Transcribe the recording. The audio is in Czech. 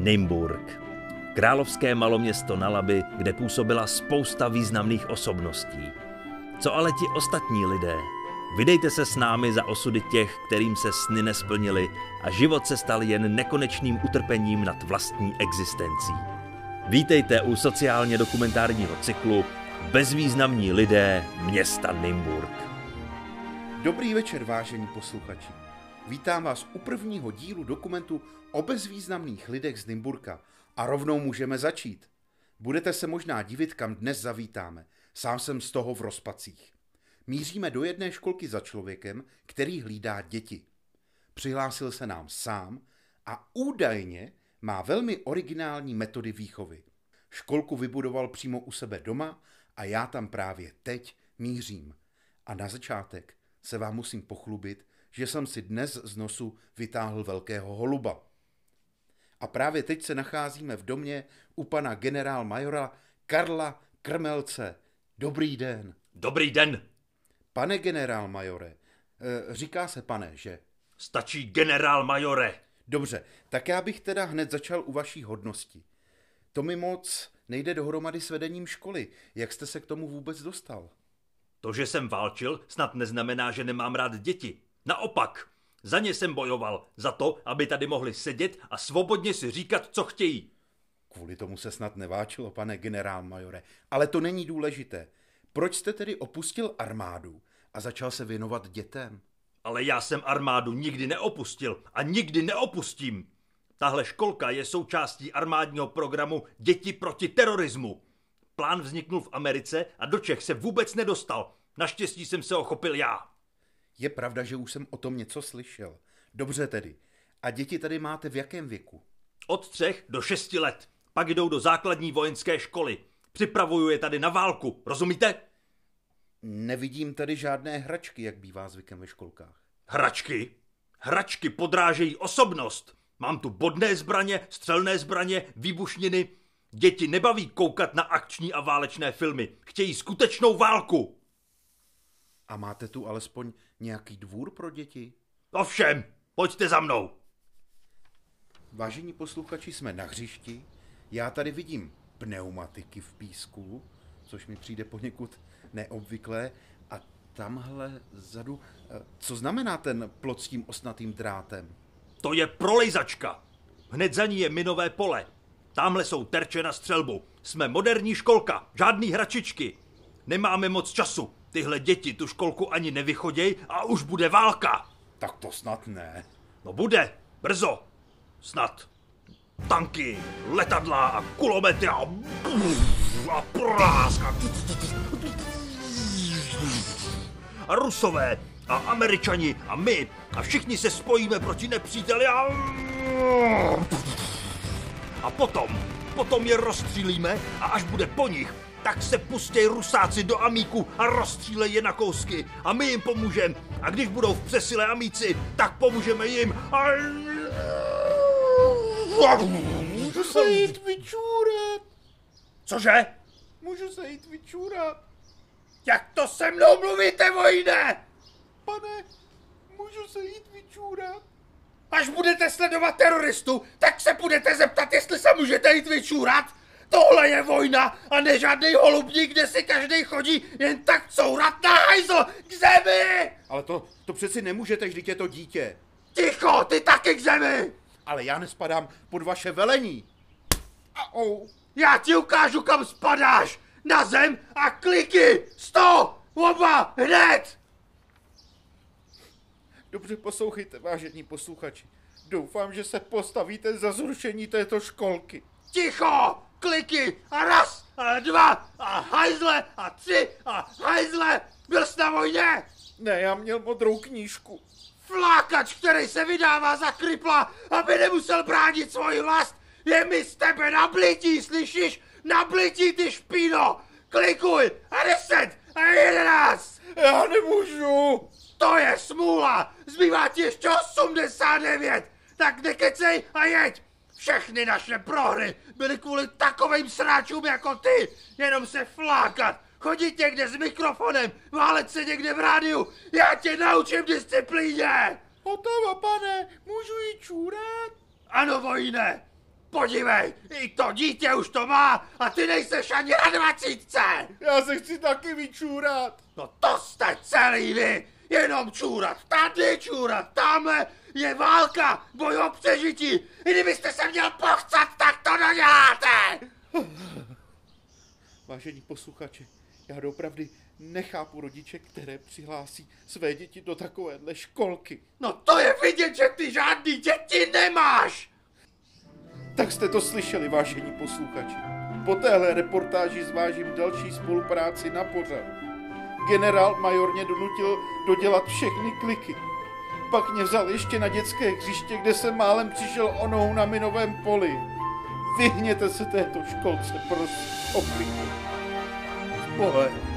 Nymburk. Královské maloměsto na Labi, kde působila spousta významných osobností. Co ale ti ostatní lidé? Vydejte se s námi za osudy těch, kterým se sny nesplnili a život se stal jen nekonečným utrpením nad vlastní existencí. Vítejte u sociálně dokumentárního cyklu Bezvýznamní lidé města Nymburk. Dobrý večer, vážení posluchači. Vítám vás u prvního dílu dokumentu o bezvýznamných lidech z Nymburka a rovnou můžeme začít. Budete se možná divit, kam dnes zavítáme. Sám jsem z toho v rozpacích. Míříme do jedné školky za člověkem, který hlídá děti. Přihlásil se nám sám a údajně má velmi originální metody výchovy. Školku vybudoval přímo u sebe doma a já tam právě teď mířím. A na začátek se vám musím pochlubit, že jsem si dnes z nosu vytáhl velkého holuba. A právě teď se nacházíme v domě u pana generál majora Karla Krmelce. Dobrý den. Dobrý den. Pane generál majore, eh, říká se pane, že? Stačí generál majore. Dobře, tak já bych teda hned začal u vaší hodnosti. To mi moc nejde dohromady s vedením školy. Jak jste se k tomu vůbec dostal? To, že jsem válčil, snad neznamená, že nemám rád děti. Naopak, za ně jsem bojoval, za to, aby tady mohli sedět a svobodně si říkat, co chtějí. Kvůli tomu se snad neváčilo, pane generál majore. Ale to není důležité. Proč jste tedy opustil armádu a začal se věnovat dětem? Ale já jsem armádu nikdy neopustil a nikdy neopustím. Tahle školka je součástí armádního programu Děti proti terorismu. Plán vzniknul v Americe a do Čech se vůbec nedostal. Naštěstí jsem se ochopil já. Je pravda, že už jsem o tom něco slyšel. Dobře tedy. A děti tady máte v jakém věku? Od třech do šesti let. Pak jdou do základní vojenské školy. Připravuju je tady na válku, rozumíte? Nevidím tady žádné hračky, jak bývá zvykem ve školkách. Hračky? Hračky podrážejí osobnost. Mám tu bodné zbraně, střelné zbraně, výbušniny. Děti nebaví koukat na akční a válečné filmy. Chtějí skutečnou válku. A máte tu alespoň nějaký dvůr pro děti? Ovšem, pojďte za mnou. Vážení posluchači, jsme na hřišti. Já tady vidím pneumatiky v písku, což mi přijde poněkud neobvyklé. A tamhle zadu, eh, co znamená ten plot s tím osnatým drátem? To je prolejzačka. Hned za ní je minové pole. Tamhle jsou terče na střelbu. Jsme moderní školka, žádný hračičky. Nemáme moc času. Tyhle děti tu školku ani nevychoděj a už bude válka. Tak to snad ne. No bude, brzo. Snad. Tanky, letadla a kulomety a, a práska. A rusové a američani a my a všichni se spojíme proti nepříteli a... A potom, potom je rozstřílíme a až bude po nich, tak se pustěj rusáci do amíku a rozstřílej je na kousky a my jim pomůžeme. A když budou v přesile amíci, tak pomůžeme jim. A... Můžu se jít vyčůrat. Cože? Můžu se jít vyčůrat. Jak to se mnou mluvíte, vojne? Pane, můžu se jít vyčůrat. Až budete sledovat teroristu, tak se budete zeptat, jestli se můžete jít vyčůrat. Tohle je vojna a ne žádný holubník, kde si každý chodí jen tak courat na hajzl k zemi! Ale to, to přeci nemůžete, vždyť je to dítě. Ticho, ty taky k zemi! Ale já nespadám pod vaše velení. Au. Já ti ukážu, kam spadáš! Na zem a kliky! Sto! Oba! Hned! Dobře poslouchejte, vážení posluchači. Doufám, že se postavíte za zrušení této školky. Ticho! Kliky! A raz! A dva! A hajzle! A tři! A hajzle! Byl jsi na vojně? Ne, já měl modrou knížku. Flákač, který se vydává za kripla, aby nemusel bránit svoji vlast, je mi z tebe nablití, slyšíš? Nablití, ty špíno! Klikuj! A deset! A jedenáct! Já nemůžu! To je smůla! Zbývá ti ještě 89! Tak nekecej a jeď! Všechny naše prohry byly kvůli takovým sráčům jako ty! Jenom se flákat! Chodit někde s mikrofonem, válet se někde v rádiu! Já tě naučím disciplíně! Hotovo, pane, můžu jít čůrat? Ano, vojne! podívej, i to dítě už to má a ty nejseš ani na dvacítce. Já se chci taky vyčůrat. No to jste celý vy, jenom čůrat, tady čůrat, tamhle je válka, boj o přežití. I kdybyste se měl pochcat, tak to neděláte. Vážení posluchači, já doopravdy nechápu rodiče, které přihlásí své děti do takovéhle školky. No to je vidět, že ty žádný děti nemáš. Tak jste to slyšeli, vážení posluchači. Po téhle reportáži zvážím další spolupráci na pořad. Generál major mě donutil dodělat všechny kliky. Pak mě vzal ještě na dětské hřiště, kde jsem málem přišel o nohu na minovém poli. Vyhněte se této školce, prosím, o kliku. S Bohem.